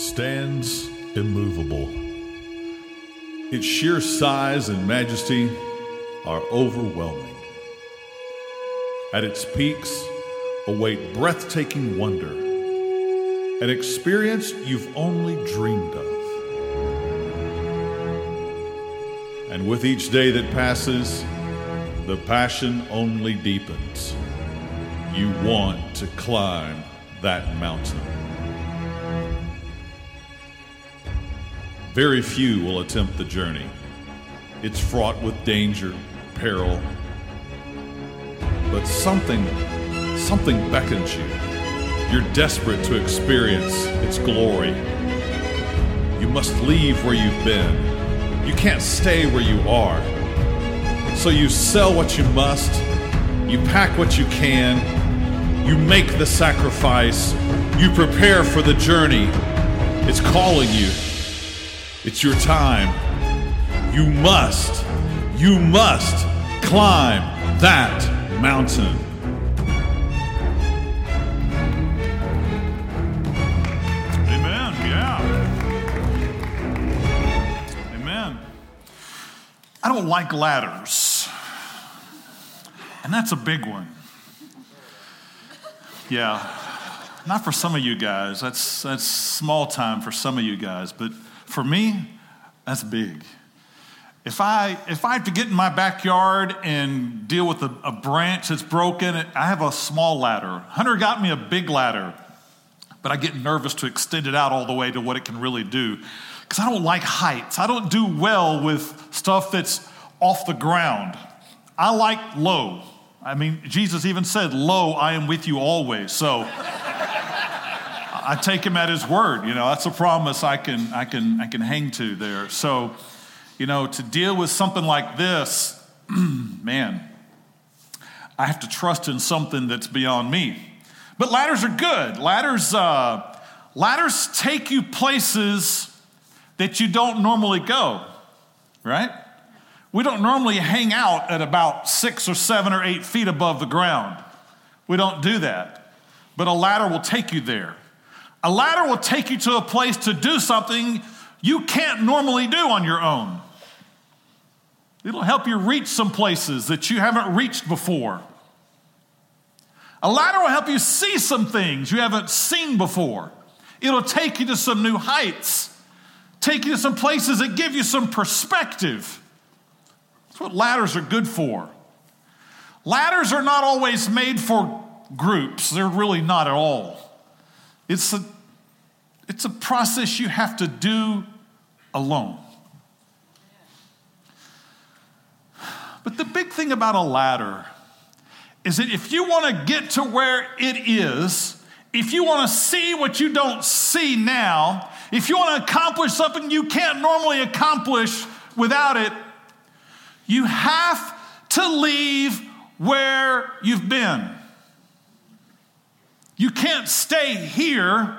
stands immovable. Its sheer size and majesty are overwhelming. At its peaks await breathtaking wonder, an experience you've only dreamed of. And with each day that passes, the passion only deepens. You want to climb that mountain. Very few will attempt the journey. It's fraught with danger, peril. But something, something beckons you. You're desperate to experience its glory. You must leave where you've been. You can't stay where you are. So you sell what you must, you pack what you can, you make the sacrifice, you prepare for the journey. It's calling you. It's your time. You must, you must climb that mountain. Amen. Yeah. Amen. I don't like ladders. And that's a big one. Yeah. Not for some of you guys. That's that's small time for some of you guys, but for me, that's big. If I if I have to get in my backyard and deal with a, a branch that's broken, I have a small ladder. Hunter got me a big ladder but I get nervous to extend it out all the way to what it can really do. Because I don't like heights. I don't do well with stuff that's off the ground. I like low. I mean, Jesus even said, Lo, I am with you always. So I take him at his word. You know, that's a promise I can, I can, I can hang to there. So, you know, to deal with something like this, man, I have to trust in something that's beyond me. But ladders are good. Ladders, uh, ladders take you places that you don't normally go, right? We don't normally hang out at about six or seven or eight feet above the ground. We don't do that. But a ladder will take you there. A ladder will take you to a place to do something you can't normally do on your own. It'll help you reach some places that you haven't reached before. A ladder will help you see some things you haven't seen before. It'll take you to some new heights, take you to some places that give you some perspective. That's what ladders are good for. Ladders are not always made for groups, they're really not at all. It's a, it's a process you have to do alone. But the big thing about a ladder is that if you want to get to where it is, if you want to see what you don't see now, if you want to accomplish something you can't normally accomplish without it, you have to leave where you've been. You can't stay here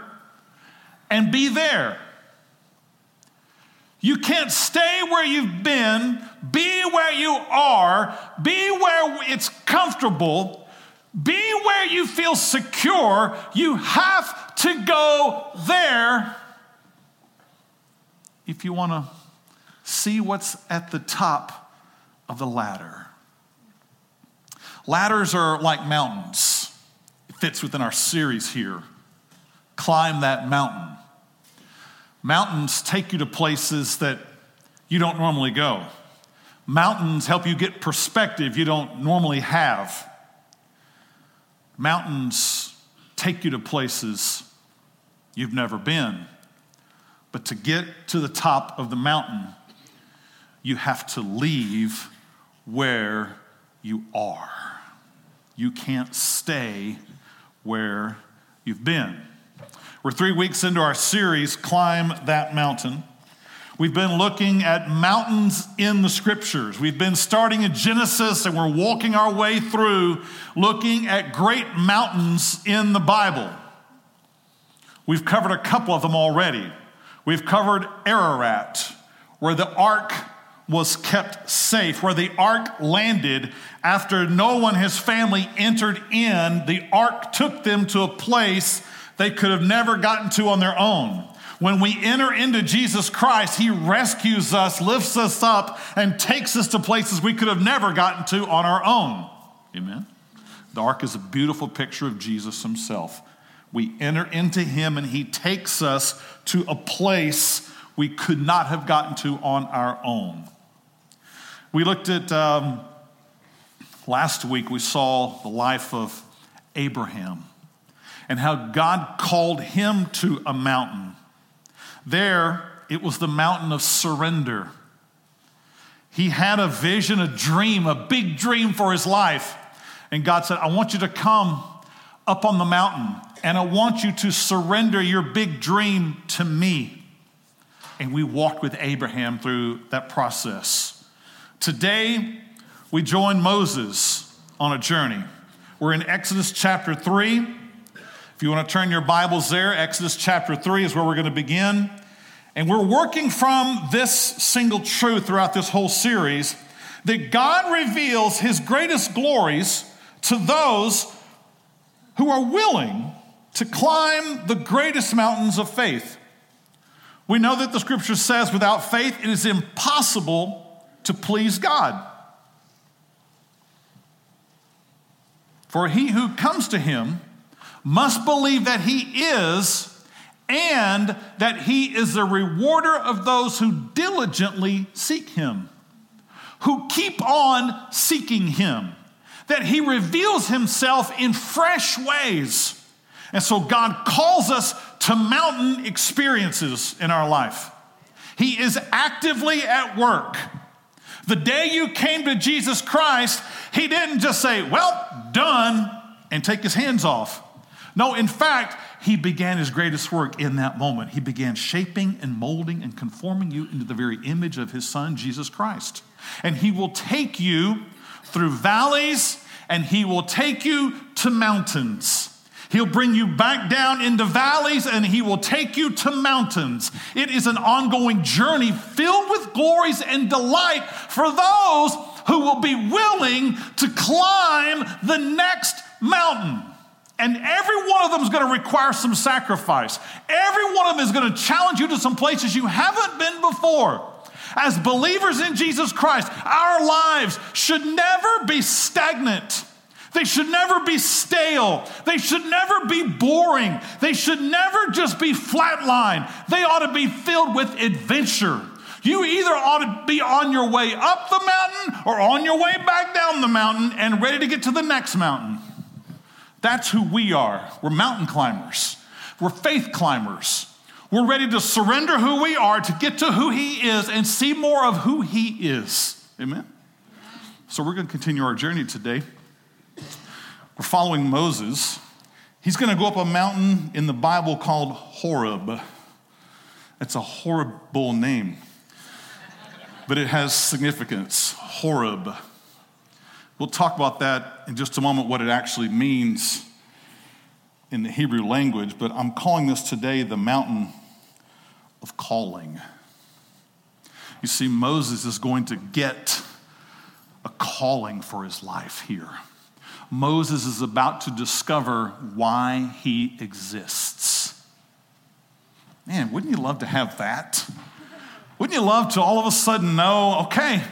and be there. You can't stay where you've been, be where you are, be where it's comfortable, be where you feel secure. You have to go there if you want to see what's at the top of the ladder. Ladders are like mountains. It fits within our series here. Climb that mountain. Mountains take you to places that you don't normally go. Mountains help you get perspective you don't normally have. Mountains take you to places you've never been. But to get to the top of the mountain, you have to leave where you are. You can't stay where you've been. We're three weeks into our series, Climb That Mountain. We've been looking at mountains in the scriptures. We've been starting in Genesis and we're walking our way through looking at great mountains in the Bible. We've covered a couple of them already. We've covered Ararat, where the ark was kept safe, where the ark landed after Noah and his family entered in. The ark took them to a place they could have never gotten to on their own. When we enter into Jesus Christ, He rescues us, lifts us up, and takes us to places we could have never gotten to on our own. Amen. The ark is a beautiful picture of Jesus Himself. We enter into Him, and He takes us to a place we could not have gotten to on our own. We looked at, um, last week, we saw the life of Abraham and how God called him to a mountain. There, it was the mountain of surrender. He had a vision, a dream, a big dream for his life. And God said, I want you to come up on the mountain and I want you to surrender your big dream to me. And we walked with Abraham through that process. Today, we join Moses on a journey. We're in Exodus chapter 3. If you want to turn your Bibles there, Exodus chapter 3 is where we're going to begin. And we're working from this single truth throughout this whole series that God reveals his greatest glories to those who are willing to climb the greatest mountains of faith. We know that the scripture says without faith it is impossible to please God. For he who comes to him must believe that he is and that he is the rewarder of those who diligently seek him, who keep on seeking him, that he reveals himself in fresh ways. And so God calls us to mountain experiences in our life. He is actively at work. The day you came to Jesus Christ, he didn't just say, Well, done, and take his hands off. No, in fact, he began his greatest work in that moment. He began shaping and molding and conforming you into the very image of his son, Jesus Christ. And he will take you through valleys and he will take you to mountains. He'll bring you back down into valleys and he will take you to mountains. It is an ongoing journey filled with glories and delight for those who will be willing to climb the next mountain. And every one of them is going to require some sacrifice. Every one of them is going to challenge you to some places you haven't been before. As believers in Jesus Christ, our lives should never be stagnant. They should never be stale. They should never be boring. They should never just be flatline. They ought to be filled with adventure. You either ought to be on your way up the mountain or on your way back down the mountain and ready to get to the next mountain. That's who we are. We're mountain climbers, we're faith climbers. We're ready to surrender who we are to get to who He is and see more of who He is. Amen? So, we're going to continue our journey today. We're following Moses. He's going to go up a mountain in the Bible called Horeb. It's a horrible name, but it has significance. Horeb. We'll talk about that in just a moment, what it actually means in the Hebrew language, but I'm calling this today the mountain of calling. You see, Moses is going to get a calling for his life here. Moses is about to discover why he exists. Man, wouldn't you love to have that? Wouldn't you love to all of a sudden know, okay,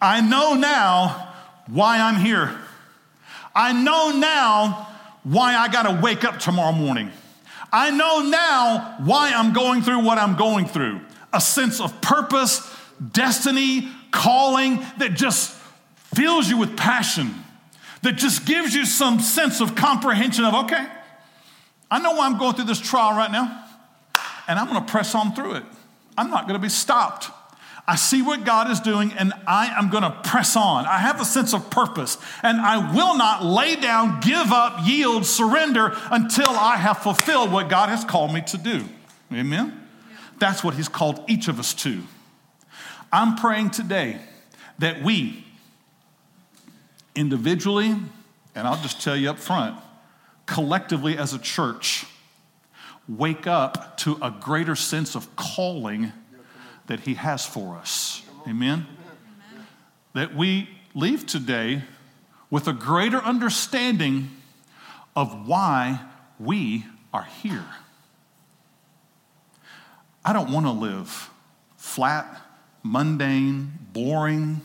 I know now why I'm here. I know now why I got to wake up tomorrow morning. I know now why I'm going through what I'm going through a sense of purpose, destiny, calling that just fills you with passion, that just gives you some sense of comprehension of, okay, I know why I'm going through this trial right now, and I'm going to press on through it. I'm not going to be stopped. I see what God is doing and I am going to press on. I have a sense of purpose and I will not lay down, give up, yield, surrender until I have fulfilled what God has called me to do. Amen? That's what He's called each of us to. I'm praying today that we, individually, and I'll just tell you up front, collectively as a church, wake up to a greater sense of calling that He has for us. Amen? That we leave today with a greater understanding of why we are here. I don't want to live flat, mundane, boring.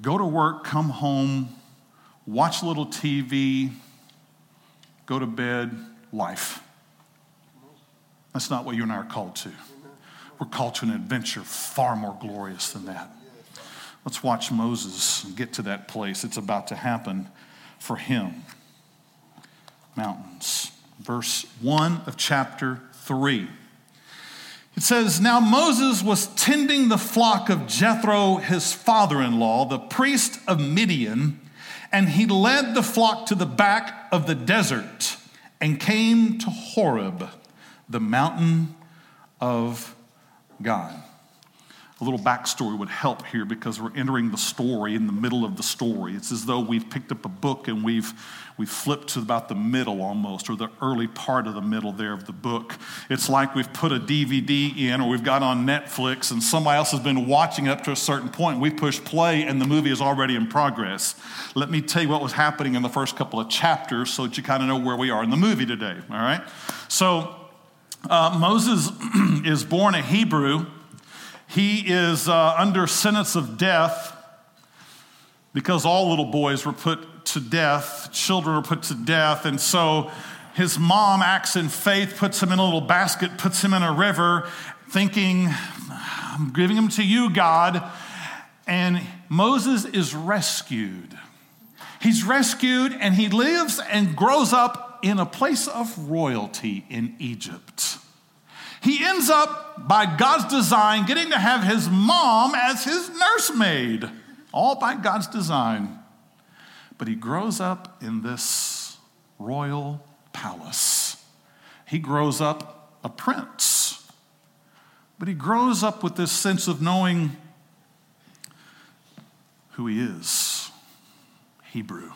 Go to work, come home, watch a little TV, go to bed, life. That's not what you and I are called to. We're called to an adventure far more glorious than that. Let's watch Moses get to that place. It's about to happen for him. Mountains. Verse 1 of chapter 3. It says, Now Moses was tending the flock of Jethro, his father in law, the priest of Midian, and he led the flock to the back of the desert and came to Horeb, the mountain of God. A little backstory would help here because we're entering the story in the middle of the story. It's as though we've picked up a book and we've, we've flipped to about the middle almost, or the early part of the middle there of the book. It's like we've put a DVD in or we've got on Netflix and somebody else has been watching up to a certain point. We push play and the movie is already in progress. Let me tell you what was happening in the first couple of chapters so that you kind of know where we are in the movie today, all right? So, uh, Moses is born a Hebrew. He is uh, under sentence of death because all little boys were put to death, children were put to death. And so his mom acts in faith, puts him in a little basket, puts him in a river, thinking, I'm giving him to you, God. And Moses is rescued. He's rescued and he lives and grows up in a place of royalty in Egypt. He ends up, by God's design, getting to have his mom as his nursemaid, all by God's design. But he grows up in this royal palace. He grows up a prince. But he grows up with this sense of knowing who he is Hebrew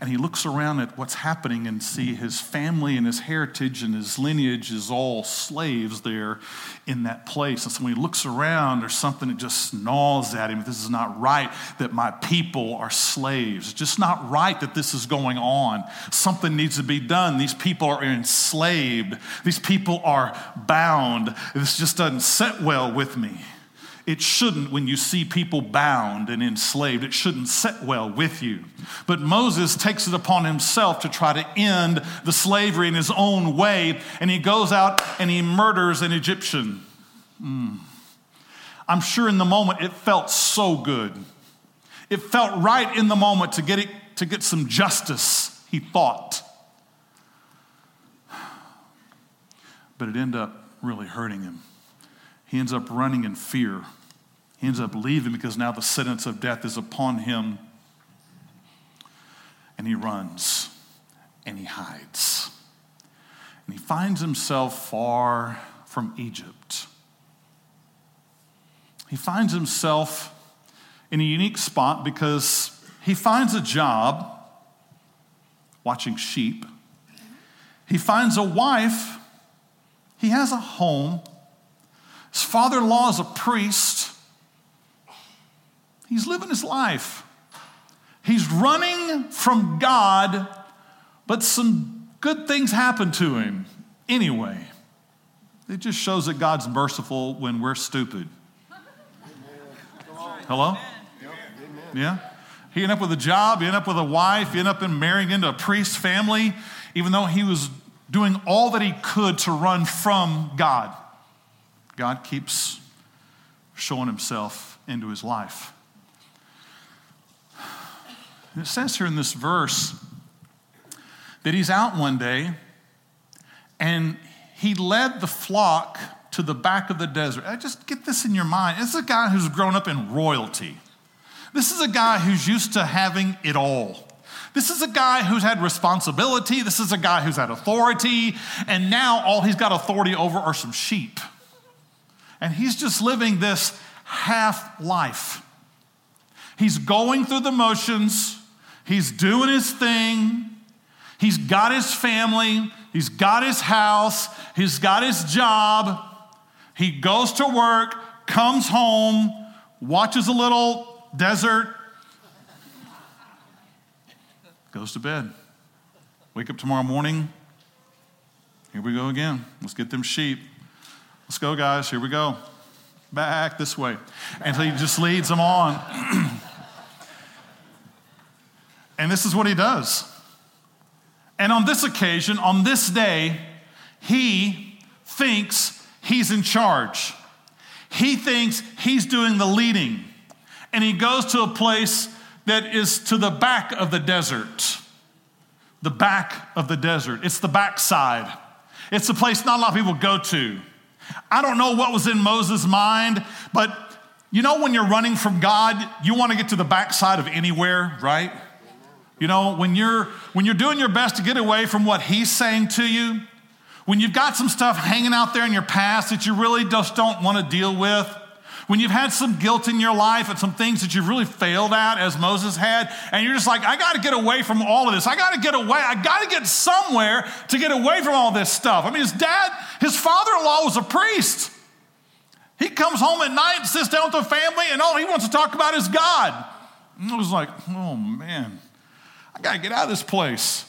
and he looks around at what's happening and see his family and his heritage and his lineage is all slaves there in that place. And so when he looks around, there's something that just gnaws at him. This is not right that my people are slaves. It's just not right that this is going on. Something needs to be done. These people are enslaved. These people are bound. This just doesn't sit well with me. It shouldn't, when you see people bound and enslaved, it shouldn't sit well with you. But Moses takes it upon himself to try to end the slavery in his own way, and he goes out and he murders an Egyptian. Mm. I'm sure in the moment it felt so good. It felt right in the moment to get, it, to get some justice, he thought. But it ended up really hurting him. He ends up running in fear. He ends up leaving because now the sentence of death is upon him. And he runs and he hides. And he finds himself far from Egypt. He finds himself in a unique spot because he finds a job watching sheep. He finds a wife. He has a home. His father in law is a priest. He's living his life. He's running from God, but some good things happen to him anyway. It just shows that God's merciful when we're stupid. Hello? Yeah? He ended up with a job, he ended up with a wife, he ended up in marrying into a priest family, even though he was doing all that he could to run from God. God keeps showing himself into his life. It says here in this verse that he's out one day and he led the flock to the back of the desert. I just get this in your mind. This is a guy who's grown up in royalty. This is a guy who's used to having it all. This is a guy who's had responsibility. This is a guy who's had authority. And now all he's got authority over are some sheep. And he's just living this half life. He's going through the motions, he's doing his thing, he's got his family, he's got his house, he's got his job. He goes to work, comes home, watches a little desert, goes to bed. Wake up tomorrow morning, Here we go again. Let's get them sheep. Let's go, guys. Here we go. Back this way. And so he just leads them on. and this is what he does. And on this occasion, on this day, he thinks he's in charge. He thinks he's doing the leading. And he goes to a place that is to the back of the desert. The back of the desert. It's the backside. It's a place not a lot of people go to. I don't know what was in Moses' mind, but you know, when you're running from God, you want to get to the backside of anywhere, right? You know, when you're when you're doing your best to get away from what he's saying to you, when you've got some stuff hanging out there in your past that you really just don't want to deal with, when you've had some guilt in your life and some things that you've really failed at, as Moses had, and you're just like, I got to get away from all of this. I got to get away. I got to get somewhere to get away from all this stuff. I mean, his dad, his father in law was a priest. He comes home at night sits down with the family, and all he wants to talk about is God. And I was like, oh man, I got to get out of this place.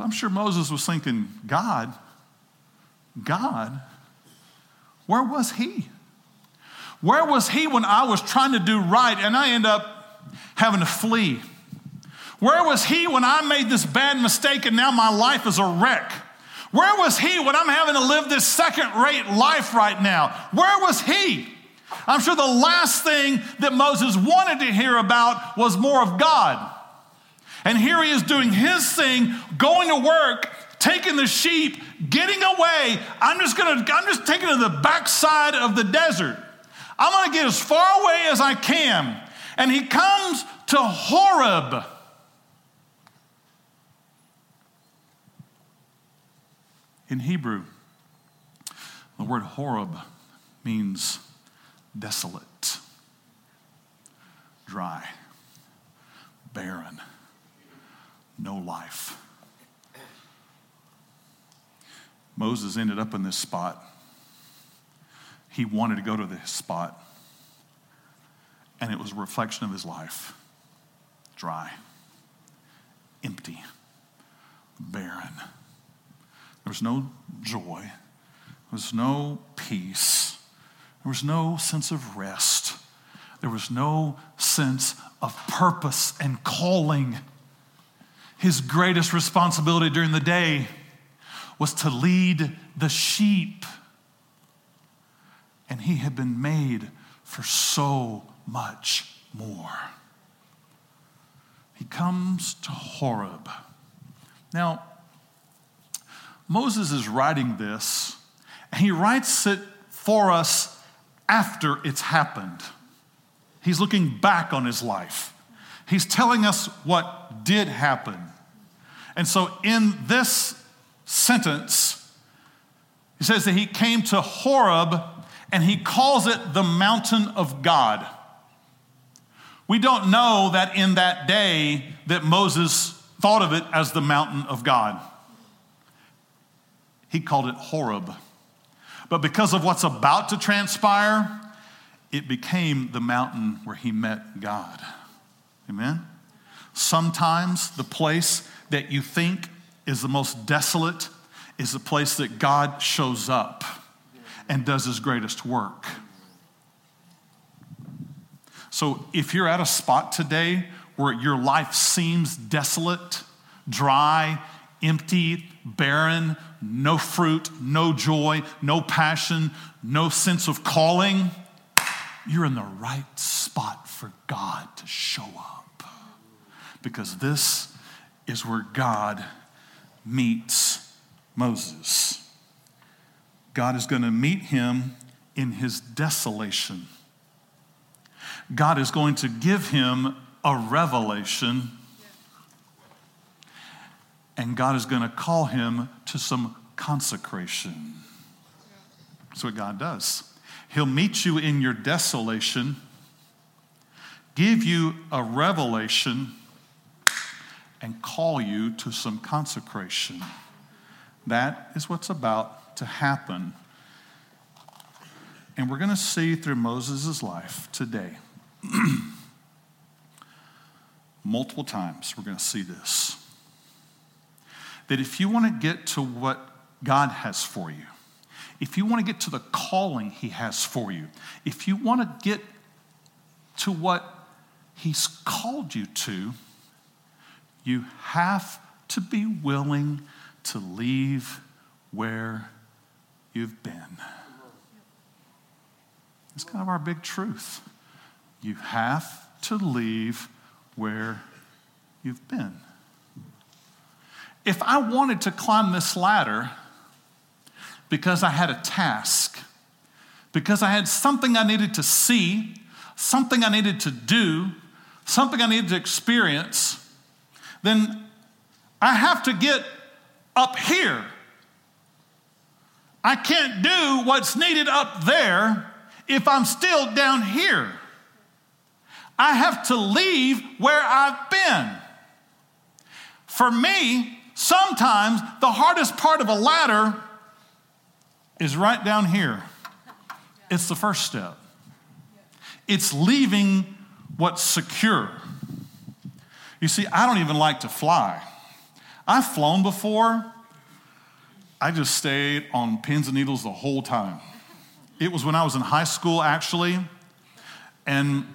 I'm sure Moses was thinking, God, God, where was he? Where was he when I was trying to do right and I end up having to flee? Where was he when I made this bad mistake and now my life is a wreck? Where was he when I'm having to live this second rate life right now? Where was he? I'm sure the last thing that Moses wanted to hear about was more of God. And here he is doing his thing, going to work, taking the sheep, getting away. I'm just gonna, I'm just taking to the backside of the desert. I'm going to get as far away as I can. And he comes to Horeb. In Hebrew, the word Horeb means desolate, dry, barren, no life. Moses ended up in this spot he wanted to go to this spot. And it was a reflection of his life dry, empty, barren. There was no joy, there was no peace, there was no sense of rest, there was no sense of purpose and calling. His greatest responsibility during the day was to lead the sheep and he had been made for so much more. He comes to Horeb. Now, Moses is writing this, and he writes it for us after it's happened. He's looking back on his life. He's telling us what did happen. And so, in this sentence, he says that he came to Horeb and he calls it the mountain of God. We don't know that in that day that Moses thought of it as the mountain of God. He called it Horeb. But because of what's about to transpire, it became the mountain where he met God. Amen? Sometimes the place that you think is the most desolate is the place that God shows up and does his greatest work. So if you're at a spot today where your life seems desolate, dry, empty, barren, no fruit, no joy, no passion, no sense of calling, you're in the right spot for God to show up. Because this is where God meets Moses. God is going to meet him in his desolation. God is going to give him a revelation, and God is going to call him to some consecration. That's what God does. He'll meet you in your desolation, give you a revelation, and call you to some consecration. That is what's about to happen. And we're going to see through Moses' life today, multiple times, we're going to see this. that if you want to get to what God has for you, if you want to get to the calling He has for you, if you want to get to what He's called you to, you have to be willing to leave where you've been. It's kind of our big truth. You have to leave where you've been. If I wanted to climb this ladder because I had a task, because I had something I needed to see, something I needed to do, something I needed to experience, then I have to get up here. I can't do what's needed up there if I'm still down here. I have to leave where I've been. For me, sometimes the hardest part of a ladder is right down here. It's the first step. It's leaving what's secure. You see, I don't even like to fly. I've flown before. I just stayed on pins and needles the whole time. It was when I was in high school, actually, and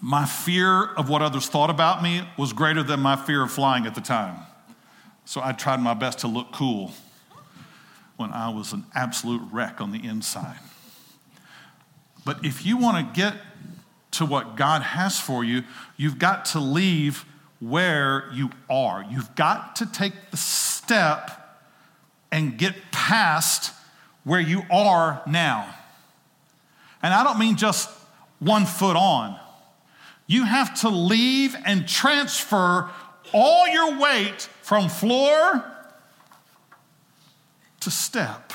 my fear of what others thought about me was greater than my fear of flying at the time. So I tried my best to look cool when I was an absolute wreck on the inside. But if you want to get to what God has for you, you've got to leave where you are. You've got to take the step and get past where you are now. And I don't mean just one foot on. You have to leave and transfer all your weight from floor to step.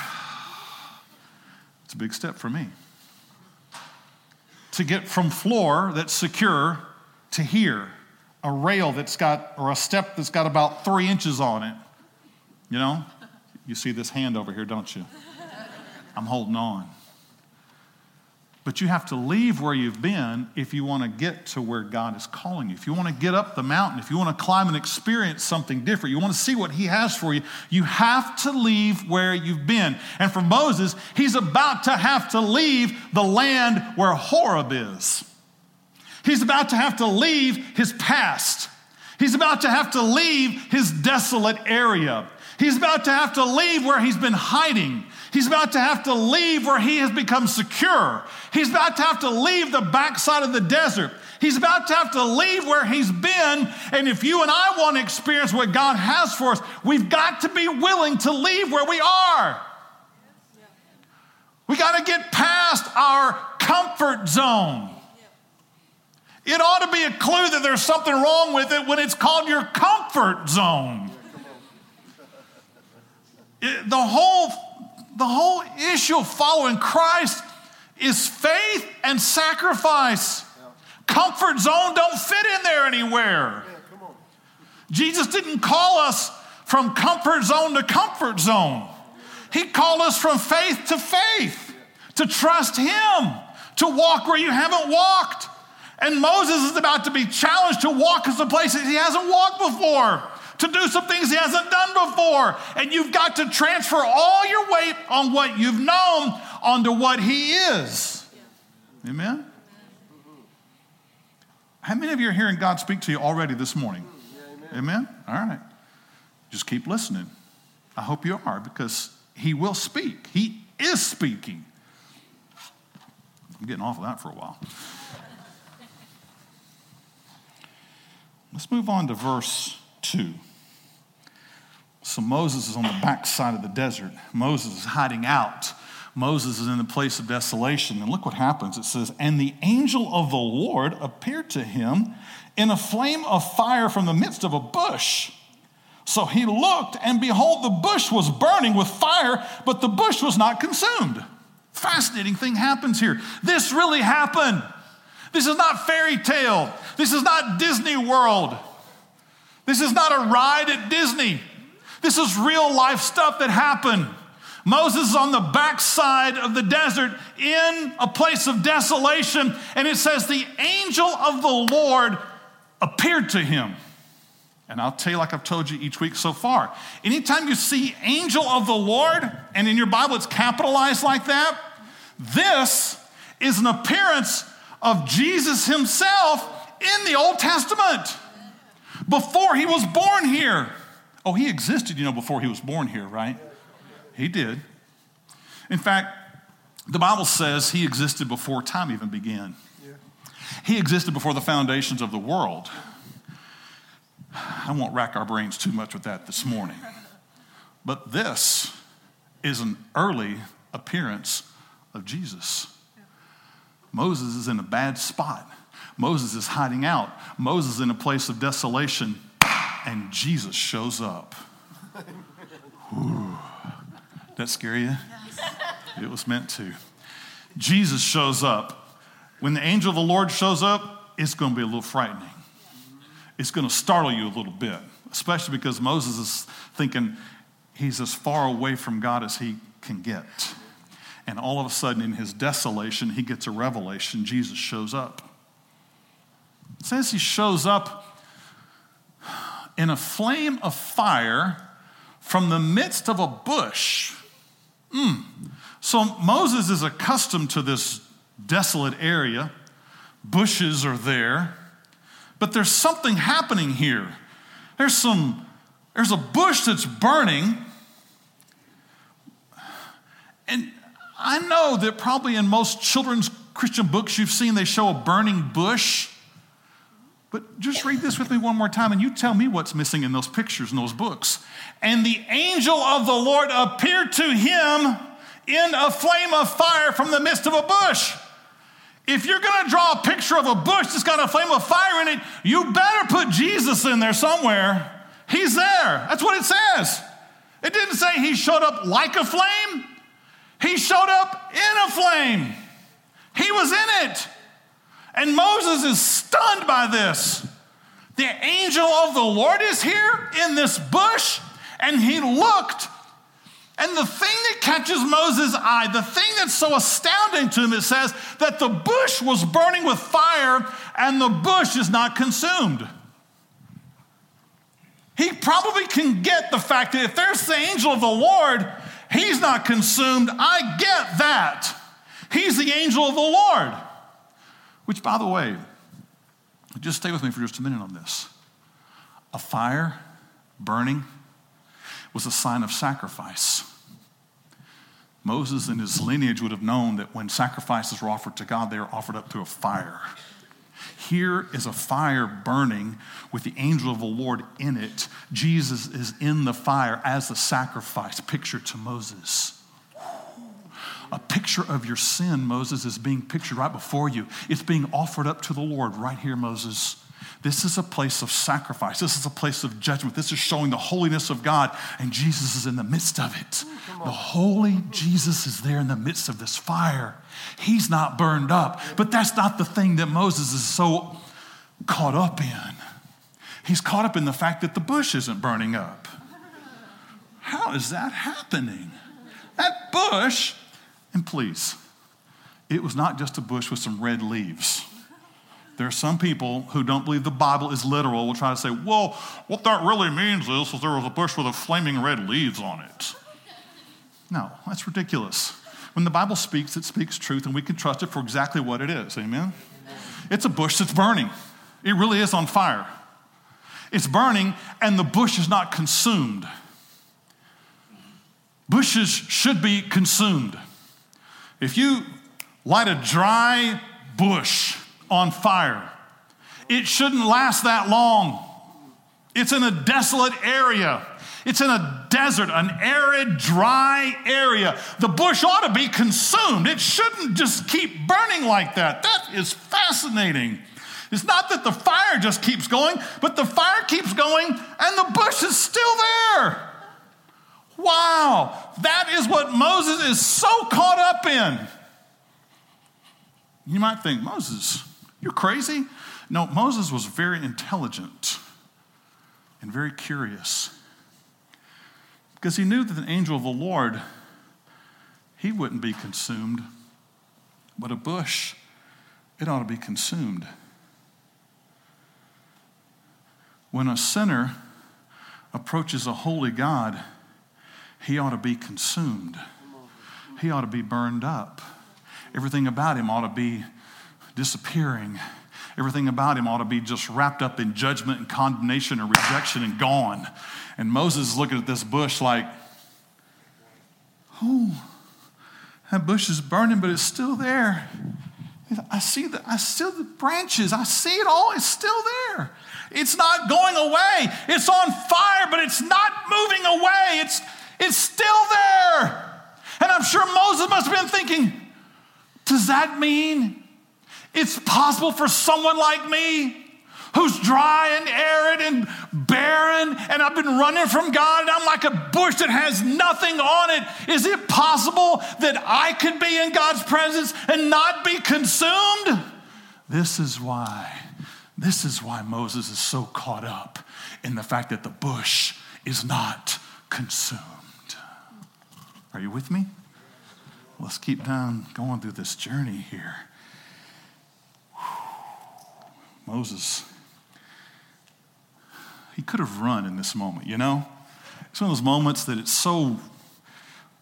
It's a big step for me. To get from floor that's secure to here, a rail that's got, or a step that's got about three inches on it. You know? You see this hand over here, don't you? I'm holding on. But you have to leave where you've been if you want to get to where God is calling you. If you want to get up the mountain, if you want to climb and experience something different, you want to see what He has for you, you have to leave where you've been. And for Moses, he's about to have to leave the land where Horeb is. He's about to have to leave his past. He's about to have to leave his desolate area. He's about to have to leave where he's been hiding. He's about to have to leave where he has become secure. He's about to have to leave the backside of the desert. He's about to have to leave where he's been. And if you and I want to experience what God has for us, we've got to be willing to leave where we are. We got to get past our comfort zone. It ought to be a clue that there's something wrong with it when it's called your comfort zone. The whole the whole issue of following Christ is faith and sacrifice. Comfort zone don't fit in there anywhere. Jesus didn't call us from comfort zone to comfort zone. He called us from faith to faith, to trust Him, to walk where you haven't walked. And Moses is about to be challenged to walk in some places he hasn't walked before to do some things he hasn't done before. And you've got to transfer all your weight on what you've known onto what he is. Amen? How many of you are hearing God speak to you already this morning? Amen? All right. Just keep listening. I hope you are because he will speak. He is speaking. I'm getting off of that for a while. Let's move on to verse 2. So Moses is on the backside of the desert. Moses is hiding out. Moses is in the place of desolation. And look what happens. It says, And the angel of the Lord appeared to him in a flame of fire from the midst of a bush. So he looked, and behold, the bush was burning with fire, but the bush was not consumed. Fascinating thing happens here. This really happened. This is not fairy tale. This is not Disney World. This is not a ride at Disney. This is real life stuff that happened. Moses is on the backside of the desert in a place of desolation, and it says, The angel of the Lord appeared to him. And I'll tell you, like I've told you each week so far, anytime you see angel of the Lord, and in your Bible it's capitalized like that, this is an appearance of Jesus himself in the Old Testament before he was born here. Oh, he existed, you know, before he was born here, right? He did. In fact, the Bible says he existed before time even began. He existed before the foundations of the world. I won't rack our brains too much with that this morning. But this is an early appearance of Jesus. Moses is in a bad spot. Moses is hiding out. Moses is in a place of desolation, and Jesus shows up. Ooh. That scare you? It was meant to. Jesus shows up. When the angel of the Lord shows up, it's going to be a little frightening. It's going to startle you a little bit, especially because Moses is thinking he's as far away from God as he can get. And all of a sudden, in his desolation, he gets a revelation. Jesus shows up. It says he shows up in a flame of fire from the midst of a bush. Mm. So Moses is accustomed to this desolate area. Bushes are there. But there's something happening here. There's some there's a bush that's burning. And I know that probably in most children's Christian books you've seen they show a burning bush. But just read this with me one more time and you tell me what's missing in those pictures and those books. And the angel of the Lord appeared to him in a flame of fire from the midst of a bush. If you're going to draw a picture of a bush that's got a flame of fire in it, you better put Jesus in there somewhere. He's there. That's what it says. It didn't say he showed up like a flame, he showed up in a flame. He was in it. And Moses is stunned by this. The angel of the Lord is here in this bush, and he looked. And the thing that catches Moses' eye, the thing that's so astounding to him, it says that the bush was burning with fire and the bush is not consumed. He probably can get the fact that if there's the angel of the Lord, he's not consumed. I get that. He's the angel of the Lord. Which, by the way, just stay with me for just a minute on this. A fire burning was a sign of sacrifice. Moses and his lineage would have known that when sacrifices were offered to God, they were offered up through a fire. Here is a fire burning with the angel of the Lord in it. Jesus is in the fire as the sacrifice, picture to Moses. A picture of your sin, Moses, is being pictured right before you. It's being offered up to the Lord right here, Moses. This is a place of sacrifice. This is a place of judgment. This is showing the holiness of God, and Jesus is in the midst of it. The holy Jesus is there in the midst of this fire. He's not burned up, but that's not the thing that Moses is so caught up in. He's caught up in the fact that the bush isn't burning up. How is that happening? That bush, and please, it was not just a bush with some red leaves. There are some people who don't believe the Bible is literal, will try to say, well, what that really means is that there was a bush with a flaming red leaves on it. No, that's ridiculous. When the Bible speaks, it speaks truth, and we can trust it for exactly what it is. Amen? It's a bush that's burning, it really is on fire. It's burning, and the bush is not consumed. Bushes should be consumed. If you light a dry bush, on fire. It shouldn't last that long. It's in a desolate area. It's in a desert, an arid, dry area. The bush ought to be consumed. It shouldn't just keep burning like that. That is fascinating. It's not that the fire just keeps going, but the fire keeps going and the bush is still there. Wow, that is what Moses is so caught up in. You might think, Moses, you're crazy? No, Moses was very intelligent and very curious because he knew that the angel of the Lord, he wouldn't be consumed, but a bush, it ought to be consumed. When a sinner approaches a holy God, he ought to be consumed. He ought to be burned up. Everything about him ought to be disappearing. Everything about him ought to be just wrapped up in judgment and condemnation and rejection and gone. And Moses is looking at this bush like, oh, that bush is burning, but it's still there. I see the, I still the branches. I see it all. It's still there. It's not going away. It's on fire, but it's not moving away. It's, it's still there. And I'm sure Moses must have been thinking, does that mean it's possible for someone like me who's dry and arid and barren, and I've been running from God, and I'm like a bush that has nothing on it. Is it possible that I could be in God's presence and not be consumed? This is why, this is why Moses is so caught up in the fact that the bush is not consumed. Are you with me? Let's keep down going through this journey here. Moses he could have run in this moment, you know? It's one of those moments that it's so,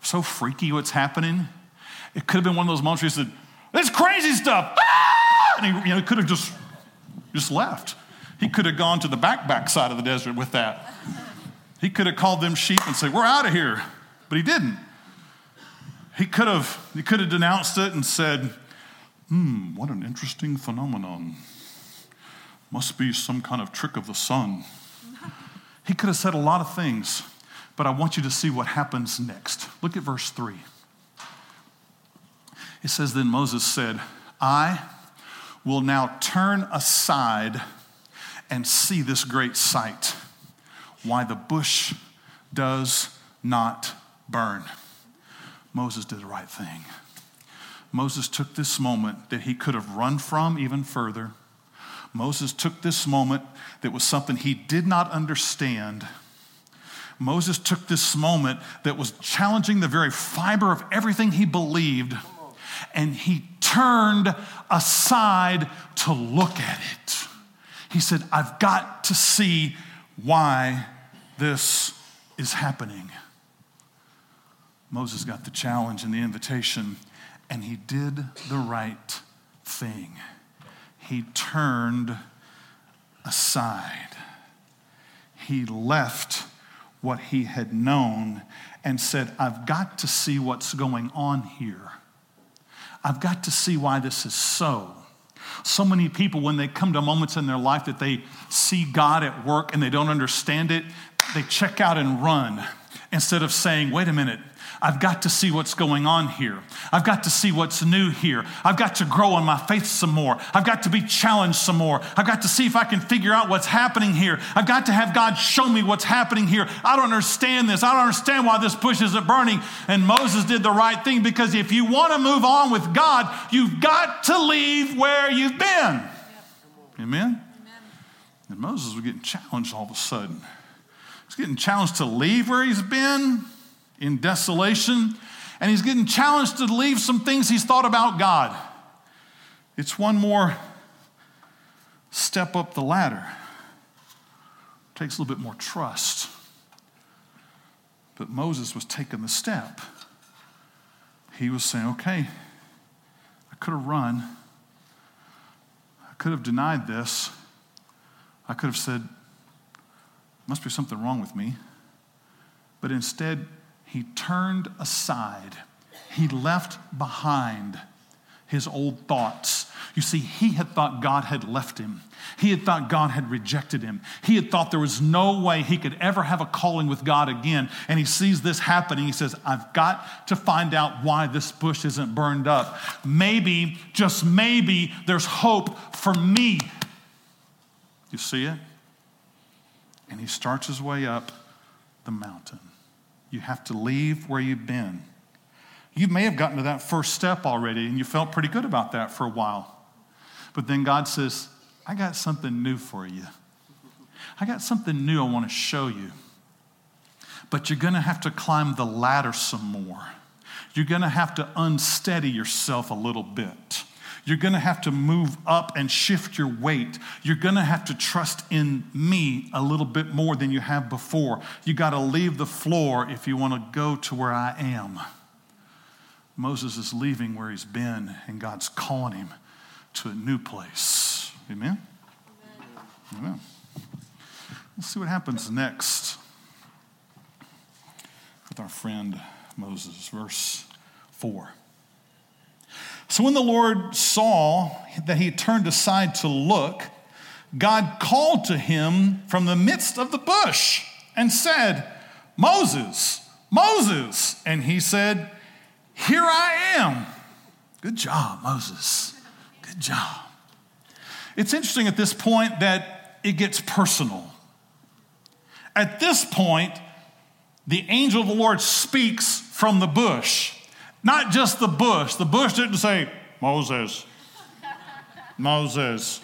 so freaky what's happening. It could have been one of those moments where he said, This crazy stuff. Ah! And he you know, he could have just, just left. He could have gone to the back, back side of the desert with that. He could have called them sheep and said, We're out of here. But he didn't. He could have, he could have denounced it and said, Hmm, what an interesting phenomenon. Must be some kind of trick of the sun. He could have said a lot of things, but I want you to see what happens next. Look at verse 3. It says, Then Moses said, I will now turn aside and see this great sight, why the bush does not burn. Moses did the right thing. Moses took this moment that he could have run from even further Moses took this moment that was something he did not understand. Moses took this moment that was challenging the very fiber of everything he believed, and he turned aside to look at it. He said, I've got to see why this is happening. Moses got the challenge and the invitation, and he did the right thing he turned aside. He left what he had known and said, I've got to see what's going on here. I've got to see why this is so. So many people, when they come to moments in their life that they see God at work and they don't understand it, they check out and run instead of saying, wait a minute, I've got to see what's going on here. I've got to see what's new here. I've got to grow in my faith some more. I've got to be challenged some more. I've got to see if I can figure out what's happening here. I've got to have God show me what's happening here. I don't understand this. I don't understand why this bush isn't burning. And Moses did the right thing because if you want to move on with God, you've got to leave where you've been. Amen? Amen? And Moses was getting challenged all of a sudden. He's getting challenged to leave where he's been in desolation, and he's getting challenged to leave some things he's thought about God. It's one more step up the ladder. It takes a little bit more trust. But Moses was taking the step. He was saying, okay, I could have run. I could have denied this. I could have said, must be something wrong with me. But instead, he turned aside. He left behind his old thoughts. You see, he had thought God had left him. He had thought God had rejected him. He had thought there was no way he could ever have a calling with God again. And he sees this happening. He says, I've got to find out why this bush isn't burned up. Maybe, just maybe, there's hope for me. You see it? And he starts his way up the mountain. You have to leave where you've been. You may have gotten to that first step already and you felt pretty good about that for a while. But then God says, I got something new for you. I got something new I want to show you. But you're going to have to climb the ladder some more. You're going to have to unsteady yourself a little bit. You're going to have to move up and shift your weight. You're going to have to trust in me a little bit more than you have before. You got to leave the floor if you want to go to where I am. Moses is leaving where he's been, and God's calling him to a new place. Amen? Amen. Amen. Let's see what happens next with our friend Moses. Verse 4. So when the Lord saw that he turned aside to look, God called to him from the midst of the bush and said, Moses, Moses. And he said, Here I am. Good job, Moses. Good job. It's interesting at this point that it gets personal. At this point, the angel of the Lord speaks from the bush. Not just the bush. The bush didn't say, Moses, Moses.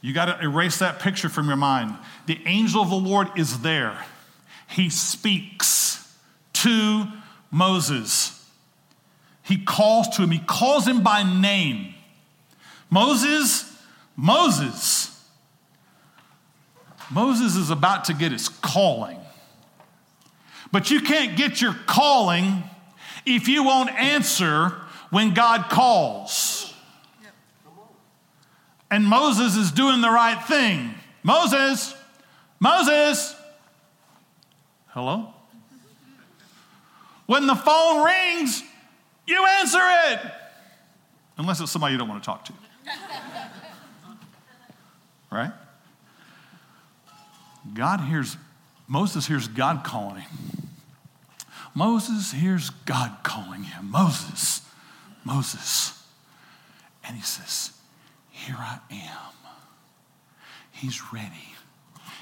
You got to erase that picture from your mind. The angel of the Lord is there. He speaks to Moses. He calls to him, he calls him by name. Moses, Moses. Moses is about to get his calling. But you can't get your calling if you won't answer when God calls. And Moses is doing the right thing. Moses, Moses, hello? When the phone rings, you answer it. Unless it's somebody you don't want to talk to. right? God hears, Moses hears God calling him. Moses hears God calling him Moses, Moses. And he says, Here I am. He's ready,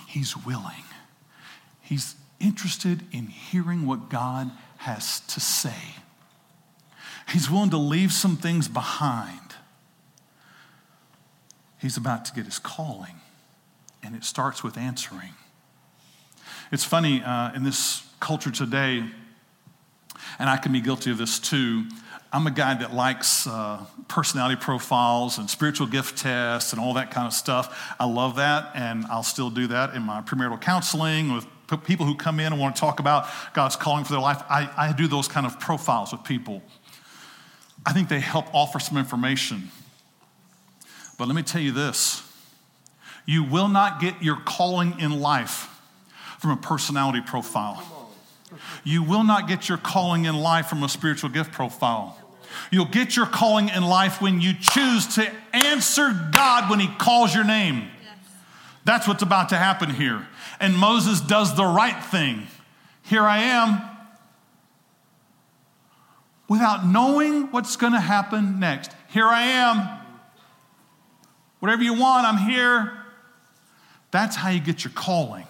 he's willing, he's interested in hearing what God has to say. He's willing to leave some things behind. He's about to get his calling, and it starts with answering. It's funny, uh, in this culture today, and I can be guilty of this too. I'm a guy that likes uh, personality profiles and spiritual gift tests and all that kind of stuff. I love that, and I'll still do that in my premarital counseling with people who come in and want to talk about God's calling for their life. I, I do those kind of profiles with people. I think they help offer some information. But let me tell you this you will not get your calling in life from a personality profile. You will not get your calling in life from a spiritual gift profile. You'll get your calling in life when you choose to answer God when He calls your name. That's what's about to happen here. And Moses does the right thing. Here I am, without knowing what's going to happen next. Here I am. Whatever you want, I'm here. That's how you get your calling.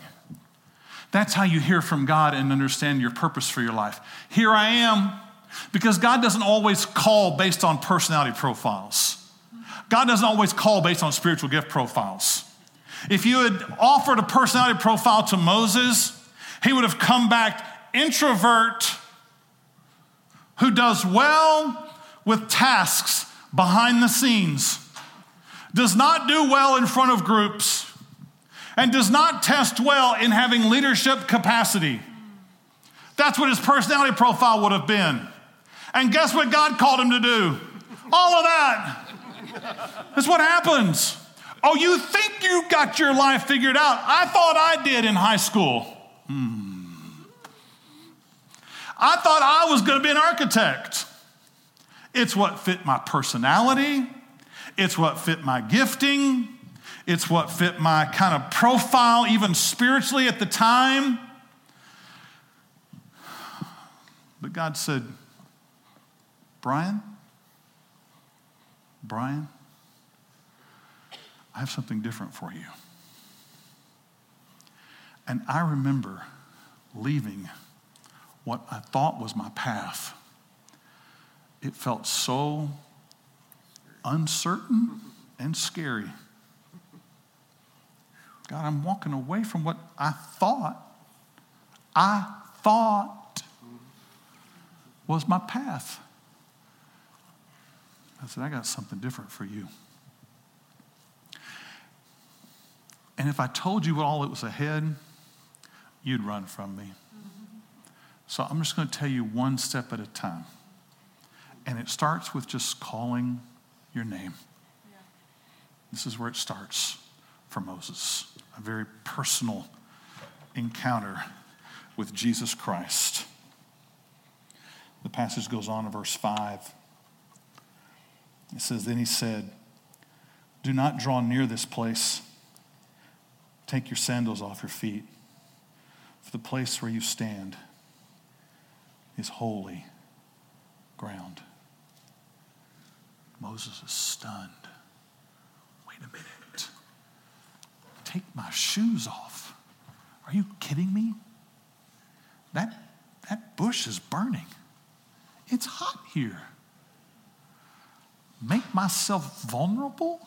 That's how you hear from God and understand your purpose for your life. Here I am, because God doesn't always call based on personality profiles. God doesn't always call based on spiritual gift profiles. If you had offered a personality profile to Moses, he would have come back introvert who does well with tasks behind the scenes, does not do well in front of groups and does not test well in having leadership capacity. That's what his personality profile would have been. And guess what God called him to do? All of that. That's what happens. Oh, you think you got your life figured out? I thought I did in high school. Hmm. I thought I was going to be an architect. It's what fit my personality, it's what fit my gifting, it's what fit my kind of profile, even spiritually at the time. But God said, Brian, Brian, I have something different for you. And I remember leaving what I thought was my path. It felt so uncertain and scary. God, I'm walking away from what I thought, I thought was my path. I said, I got something different for you. And if I told you all that was ahead, you'd run from me. So I'm just going to tell you one step at a time. And it starts with just calling your name. This is where it starts for Moses a very personal encounter with Jesus Christ. The passage goes on in verse 5. It says, Then he said, Do not draw near this place. Take your sandals off your feet, for the place where you stand is holy ground. Moses is stunned. Wait a minute. Take my shoes off. Are you kidding me? That, that bush is burning. It's hot here. Make myself vulnerable?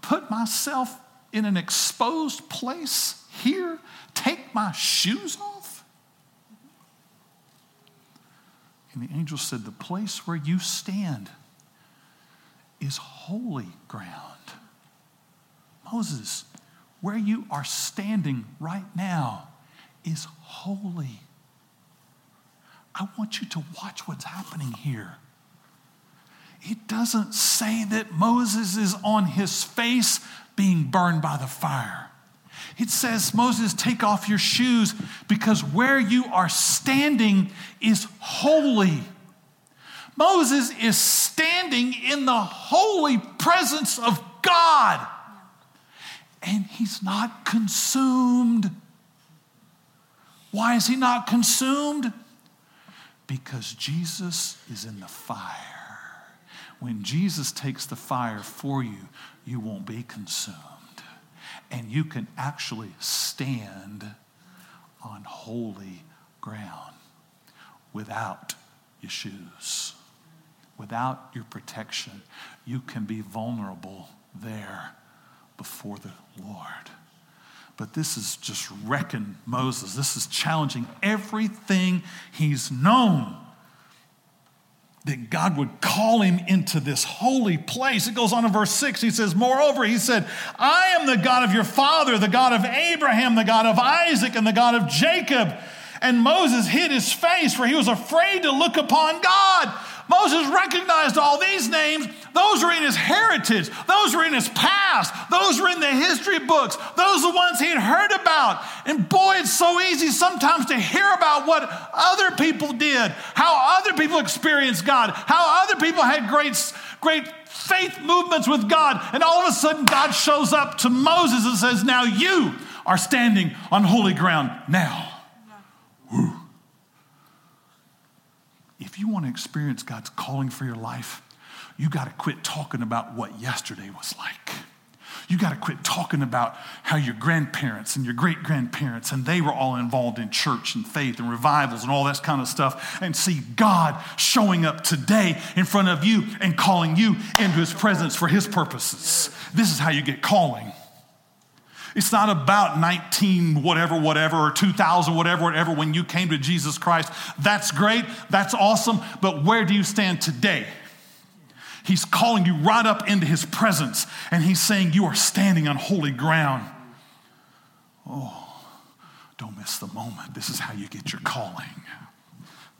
Put myself in an exposed place here? Take my shoes off? And the angel said, The place where you stand is holy ground. Moses, where you are standing right now is holy. I want you to watch what's happening here. It doesn't say that Moses is on his face being burned by the fire. It says, Moses, take off your shoes because where you are standing is holy. Moses is standing in the holy presence of God and he's not consumed. Why is he not consumed? Because Jesus is in the fire. When Jesus takes the fire for you, you won't be consumed. And you can actually stand on holy ground without your shoes, without your protection. You can be vulnerable there before the Lord. But this is just wrecking Moses. This is challenging everything he's known that God would call him into this holy place. It goes on in verse 6. He says, Moreover, he said, I am the God of your father, the God of Abraham, the God of Isaac, and the God of Jacob. And Moses hid his face, for he was afraid to look upon God. Moses recognized all these names. Those are in his heritage. Those are in his past. Those are in the history books. Those are the ones he had heard about. And boy, it's so easy sometimes to hear about what other people did, how other people experienced God, how other people had great, great faith movements with God. And all of a sudden, God shows up to Moses and says, Now you are standing on holy ground now. If you want to experience God's calling for your life, you got to quit talking about what yesterday was like. You got to quit talking about how your grandparents and your great grandparents and they were all involved in church and faith and revivals and all that kind of stuff and see God showing up today in front of you and calling you into his presence for his purposes. This is how you get calling. It's not about 19 whatever, whatever, or 2000 whatever, whatever, when you came to Jesus Christ. That's great. That's awesome. But where do you stand today? He's calling you right up into his presence, and he's saying, You are standing on holy ground. Oh, don't miss the moment. This is how you get your calling.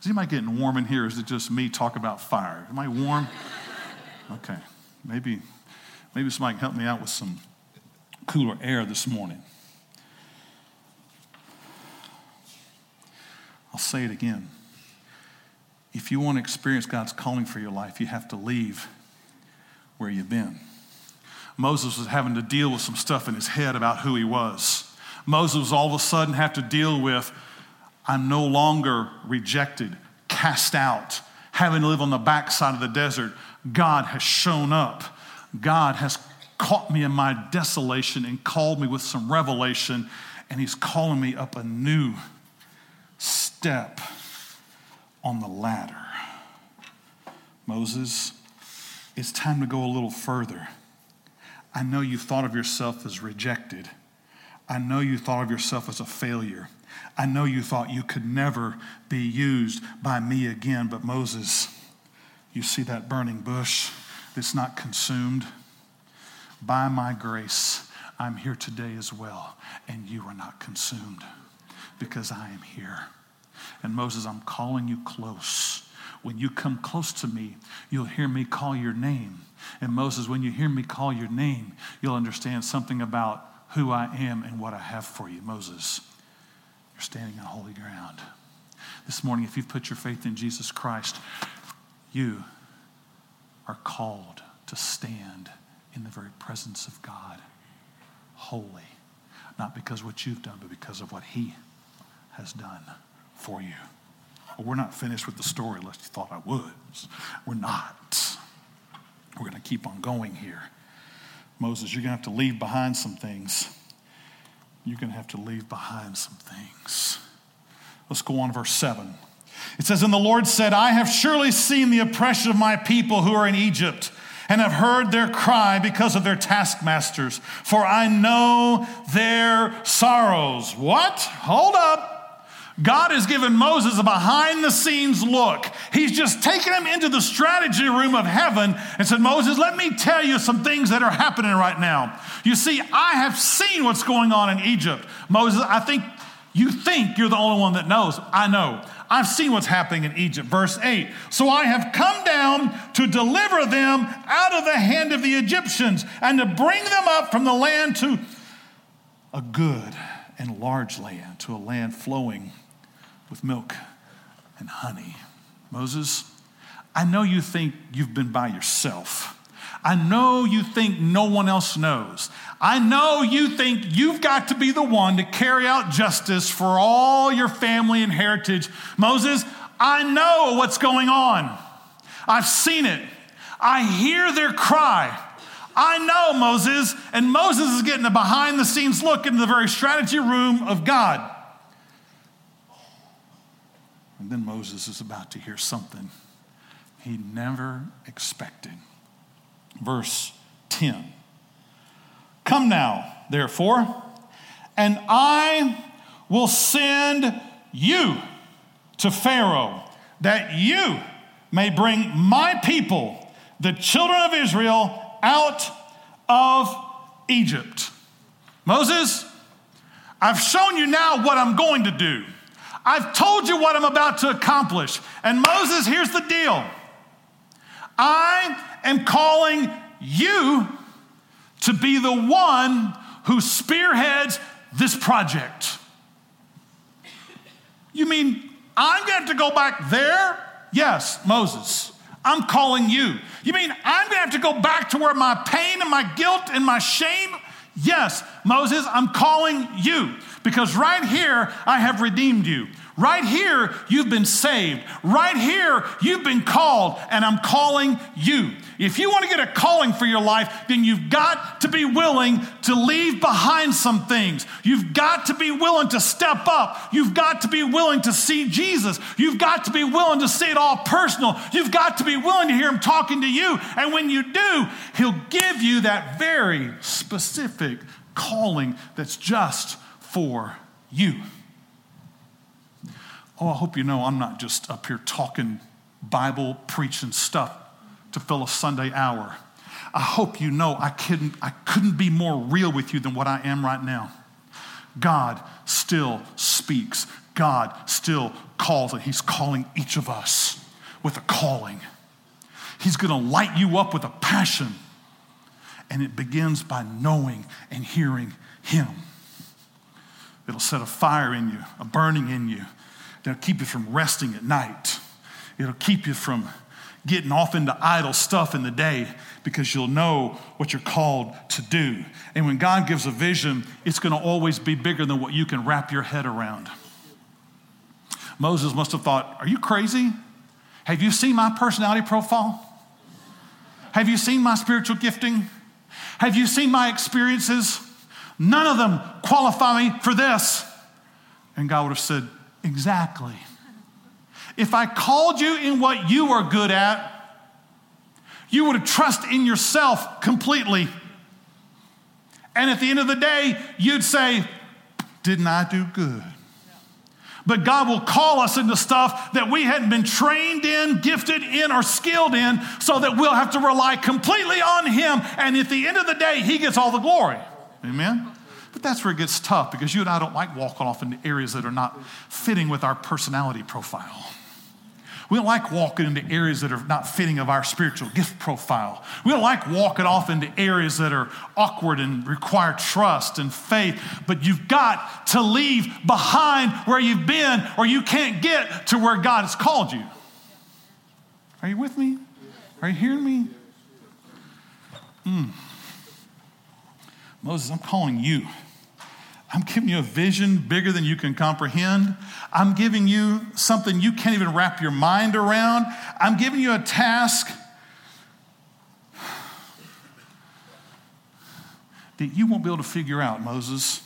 Is anybody getting warm in here? Is it just me talk about fire? Am I warm? Okay. Maybe, maybe somebody can help me out with some cooler air this morning. I'll say it again. If you want to experience God's calling for your life, you have to leave where you've been. Moses was having to deal with some stuff in his head about who he was. Moses all of a sudden had to deal with, I'm no longer rejected, cast out, having to live on the backside of the desert. God has shown up. God has caught me in my desolation and called me with some revelation, and He's calling me up a new step on the ladder. Moses, it's time to go a little further. I know you thought of yourself as rejected. I know you thought of yourself as a failure. I know you thought you could never be used by me again, but Moses, you see that burning bush? that's not consumed. By my grace, I'm here today as well, and you are not consumed because I am here. And Moses, I'm calling you close. When you come close to me, you'll hear me call your name. And Moses, when you hear me call your name, you'll understand something about who I am and what I have for you. Moses, you're standing on holy ground. This morning, if you've put your faith in Jesus Christ, you are called to stand in the very presence of God, holy, not because what you've done, but because of what He has done for you. Well, we're not finished with the story unless you thought I would. We're not. We're going to keep on going here. Moses, you're going to have to leave behind some things. You're going to have to leave behind some things. Let's go on, verse 7. It says, And the Lord said, I have surely seen the oppression of my people who are in Egypt, and have heard their cry because of their taskmasters, for I know their sorrows. What? Hold up. God has given Moses a behind the scenes look. He's just taken him into the strategy room of heaven and said, Moses, let me tell you some things that are happening right now. You see, I have seen what's going on in Egypt. Moses, I think you think you're the only one that knows. I know. I've seen what's happening in Egypt. Verse 8 So I have come down to deliver them out of the hand of the Egyptians and to bring them up from the land to a good and large land, to a land flowing with milk and honey. Moses, I know you think you've been by yourself. I know you think no one else knows. I know you think you've got to be the one to carry out justice for all your family and heritage. Moses, I know what's going on. I've seen it. I hear their cry. I know Moses, and Moses is getting a behind the scenes look into the very strategy room of God. And then Moses is about to hear something he never expected. Verse 10 Come now, therefore, and I will send you to Pharaoh, that you may bring my people, the children of Israel, out of Egypt. Moses, I've shown you now what I'm going to do. I've told you what I'm about to accomplish. And Moses, here's the deal I am calling you to be the one who spearheads this project. You mean I'm going to go back there? Yes, Moses. I'm calling you. You mean I'm going to have to go back to where my pain and my guilt and my shame? Yes, Moses, I'm calling you because right here I have redeemed you. Right here, you've been saved. Right here, you've been called, and I'm calling you. If you want to get a calling for your life, then you've got to be willing to leave behind some things. You've got to be willing to step up. You've got to be willing to see Jesus. You've got to be willing to see it all personal. You've got to be willing to hear Him talking to you. And when you do, He'll give you that very specific calling that's just for you. Oh, I hope you know I'm not just up here talking Bible preaching stuff to fill a Sunday hour. I hope you know I couldn't, I couldn't be more real with you than what I am right now. God still speaks. God still calls, and He's calling each of us with a calling. He's to light you up with a passion, and it begins by knowing and hearing Him. It'll set a fire in you, a burning in you, It'll keep you from resting at night. It'll keep you from getting off into idle stuff in the day because you'll know what you're called to do. And when God gives a vision, it's going to always be bigger than what you can wrap your head around. Moses must have thought, Are you crazy? Have you seen my personality profile? Have you seen my spiritual gifting? Have you seen my experiences? None of them qualify me for this. And God would have said, Exactly. If I called you in what you are good at, you would trust in yourself completely. And at the end of the day, you'd say, Didn't I do good? But God will call us into stuff that we hadn't been trained in, gifted in, or skilled in, so that we'll have to rely completely on Him. And at the end of the day, He gets all the glory. Amen? But that's where it gets tough because you and I don't like walking off into areas that are not fitting with our personality profile. We don't like walking into areas that are not fitting of our spiritual gift profile. We don't like walking off into areas that are awkward and require trust and faith. But you've got to leave behind where you've been, or you can't get to where God has called you. Are you with me? Are you hearing me? Mm. Moses, I'm calling you. I'm giving you a vision bigger than you can comprehend. I'm giving you something you can't even wrap your mind around. I'm giving you a task that you won't be able to figure out, Moses.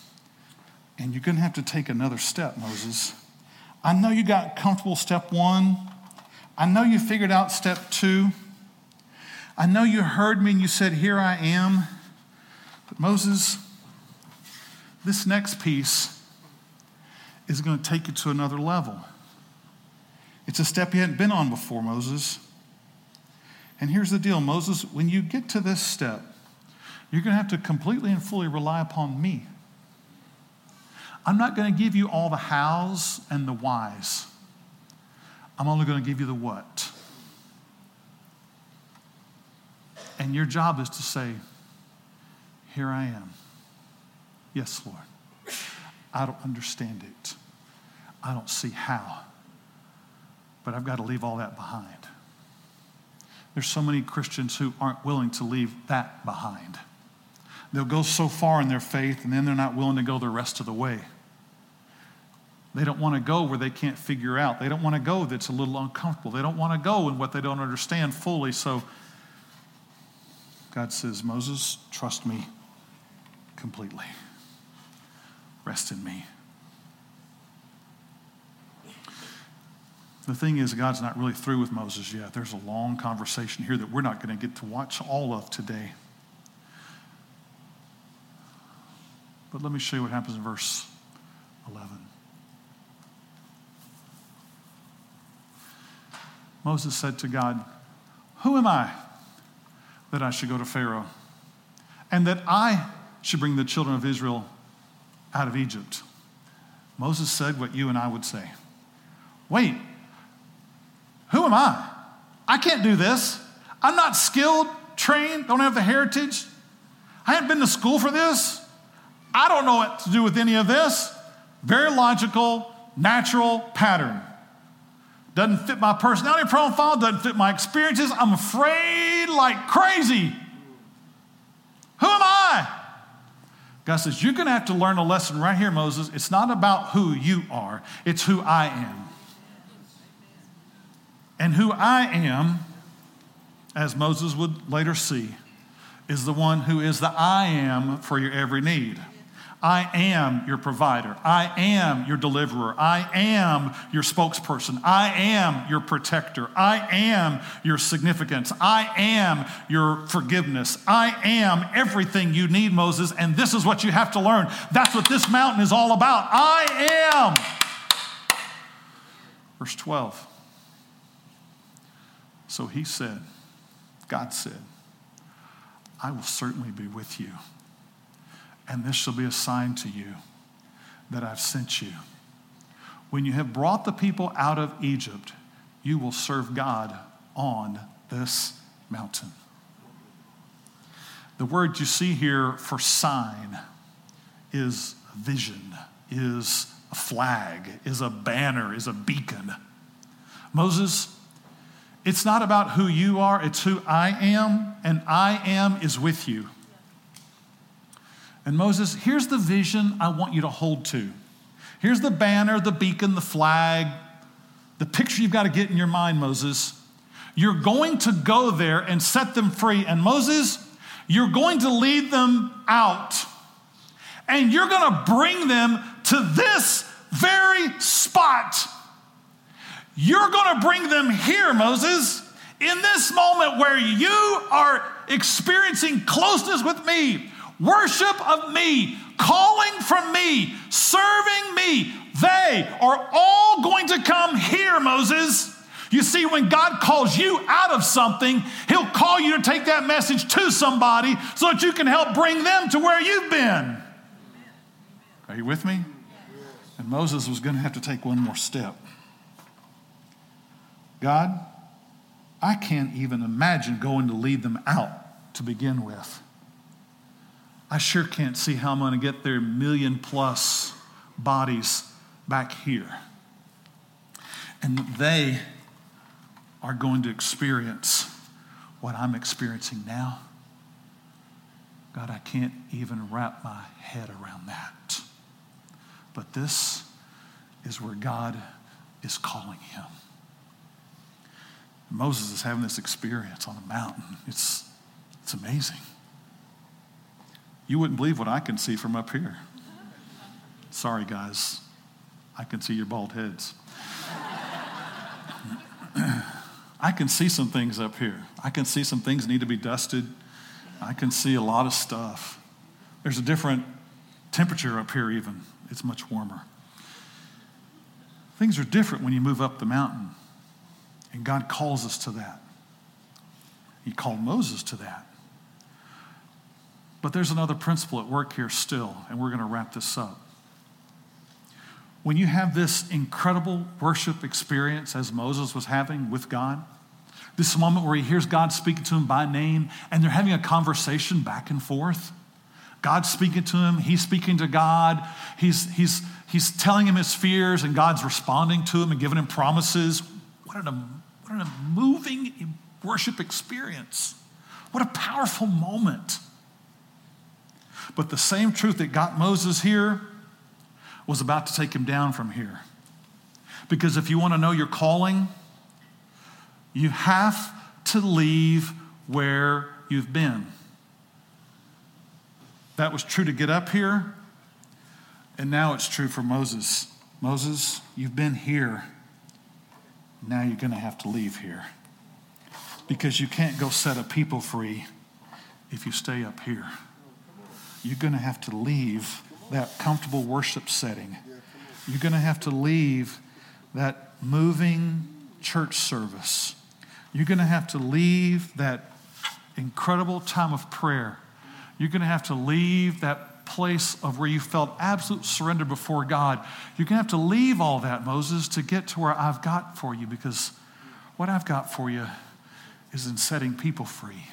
And you're going to have to take another step, Moses. I know you got comfortable step one. I know you figured out step two. I know you heard me and you said, Here I am. But Moses, this next piece is going to take you to another level. It's a step you hadn't been on before, Moses. And here's the deal Moses, when you get to this step, you're going to have to completely and fully rely upon me. I'm not going to give you all the hows and the whys. I'm only going to give you the what. And your job is to say, Here I am. Yes, Lord. I don't understand it. I don't see how. But I've got to leave all that behind. There's so many Christians who aren't willing to leave that behind. They'll go so far in their faith and then they're not willing to go the rest of the way. They don't want to go where they can't figure out. They don't want to go that's a little uncomfortable. They don't want to go in what they don't understand fully. So God says, Moses, trust me completely. Rest in me. The thing is, God's not really through with Moses yet. There's a long conversation here that we're not going to get to watch all of today. But let me show you what happens in verse 11. Moses said to God, Who am I that I should go to Pharaoh and that I should bring the children of Israel out of Egypt. Moses said what you and I would say Wait, who am I? I can't do this. I'm not skilled, trained, don't have the heritage. I haven't been to school for this. I don't know what to do with any of this. Very logical, natural pattern. Doesn't fit my personality profile, doesn't fit my experiences. I'm afraid like crazy. Who am I? God says, You're going to have to learn a lesson right here, Moses. It's not about who you are, it's who I am. And who I am, as Moses would later see, is the one who is the I am for your every need. I am your provider. I am your deliverer. I am your spokesperson. I am your protector. I am your significance. I am your forgiveness. I am everything you need, Moses, and this is what you have to learn. That's what this mountain is all about. I am. Verse 12. So he said, God said, I will certainly be with you and this shall be a sign to you that I've sent you. When you have brought the people out of Egypt, you will serve God on this mountain. The word you see here for sign is vision, is a flag, is a banner, is a beacon. Moses, it's not about who you are, it's who I am, and I am is with you. And Moses, here's the vision I want you to hold to. Here's the banner, the beacon, the flag, the picture you've got to get in your mind, Moses. You're going to go there and set them free. And Moses, you're going to lead them out. And you're going to bring them to this very spot. You're going to bring them here, Moses, in this moment where you are experiencing closeness with me, worship of me, calling from me, serving me. They are all going to come here, Moses. You see, when God calls you out of something, He'll call you to take that message to somebody so that you can help bring them to where you've been. Are you with me? And Moses was going to have to take one more step. God, I can't even imagine going to lead them out to begin with. I sure can't see how I'm going to get their million plus bodies back here. And they are going to experience what I'm experiencing now. God, I can't even wrap my head around that. But this is where God is calling him. Moses is having this experience on a mountain. It's, it's amazing. You wouldn't believe what I can see from up here. Sorry, guys. I can see your bald heads. I can see some things up here. I can see some things need to be dusted. I can see a lot of stuff. There's a different temperature up here, even. It's much warmer. Things are different when you move up the mountain. And God calls us to that. He called Moses to that. But there's another principle at work here still, and we're going to wrap this up. When you have this incredible worship experience as Moses was having with God, this moment where he hears God speaking to him by name and they're having a conversation back and forth. God's speaking to him, he's speaking to God, he's, he's, he's telling him his fears, and God's responding to him and giving him promises. What an what a moving worship experience. What a powerful moment. But the same truth that got Moses here was about to take him down from here. Because if you want to know your calling, you have to leave where you've been. That was true to get up here, and now it's true for Moses. Moses, you've been here. Now you're going to have to leave here because you can't go set a people free if you stay up here. You're going to have to leave that comfortable worship setting. You're going to have to leave that moving church service. You're going to have to leave that incredible time of prayer. You're going to have to leave that place of where you felt absolute surrender before God, you're going to have to leave all that, Moses, to get to where I've got for you because what I've got for you is in setting people free.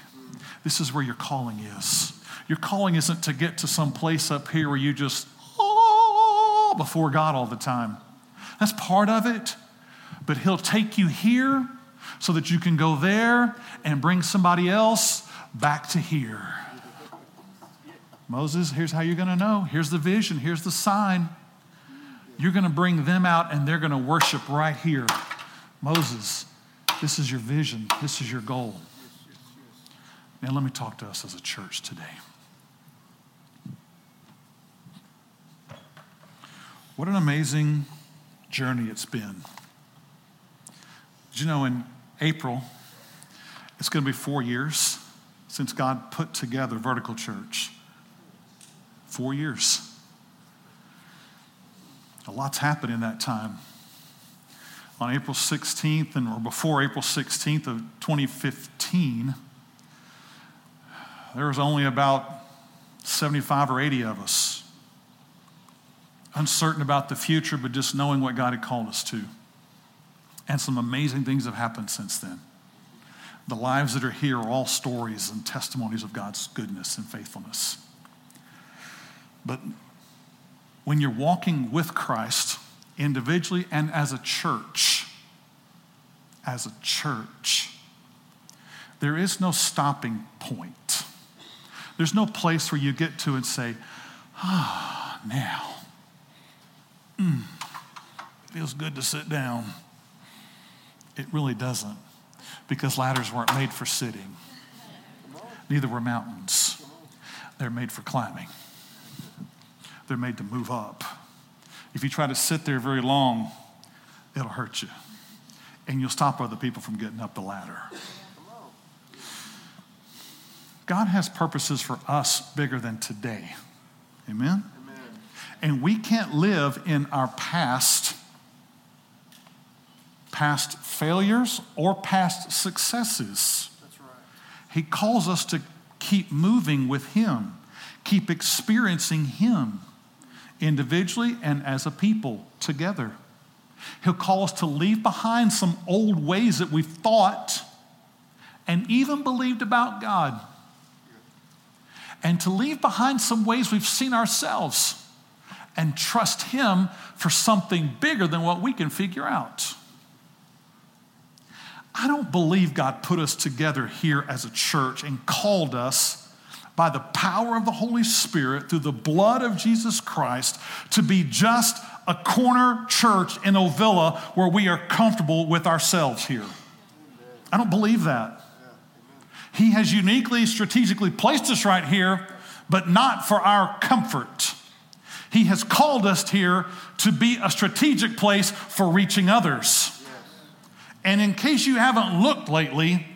This is where your calling is. Your calling isn't to get to some place up here where you just, oh, before God all the time. That's part of it. But He'll take you here so that you can go there and bring somebody else back to here. Moses, here's how you're going to know. Here's the vision. Here's the sign. You're going to bring them out and they're going to worship right here. Moses, this is your vision. This is your goal. Now, let me talk to us as a church today. What an amazing journey it's been. Did you know in April, it's going to be four years since God put together Vertical Church? Four years. A lot's happened in that time. On April 16th, and or before April 16th of 2015, there was only about 75 or 80 of us. Uncertain about the future, but just knowing what God had called us to. And some amazing things have happened since then. The lives that are here are all stories and testimonies of God's goodness and faithfulness. But when you're walking with Christ individually and as a church, as a church, there is no stopping point. There's no place where you get to and say, ah, now, mm, feels good to sit down. It really doesn't, because ladders weren't made for sitting, neither were mountains. They're made for climbing they're made to move up. If you try to sit there very long, it'll hurt you. And you'll stop other people from getting up the ladder. God has purposes for us bigger than today. Amen? And we can't live in our past, past failures or past successes. That's right. He calls us to keep moving with Him, keep experiencing Him individually and as a people together. He'll call us to leave behind some old ways that we've thought and even believed about God and to leave behind some ways we've seen ourselves and trust Him for something bigger than what we can figure out. I don't believe God put us together here as a church and called us by the power of the Holy Spirit through the blood of Jesus Christ to be just a corner church in Ovilla where we are comfortable with ourselves here. I don't believe that. He has uniquely, strategically placed us right here, but not for our comfort. He has called us here to be a strategic place for reaching others. And in case you haven't looked lately,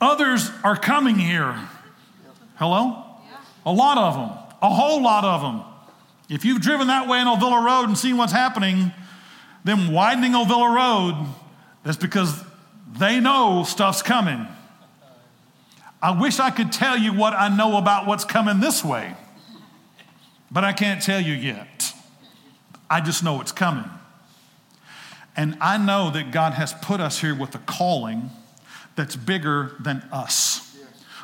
others are coming here. Hello? A lot of them, a whole lot of them. If you've driven that way in Ovilla Road and seen what's happening, them widening Ovilla Road, that's because they know stuff's coming. I wish I could tell you what I know about what's coming this way, but I can't tell you yet. I just know it's coming. And I know that God has put us here with a calling that's bigger than us.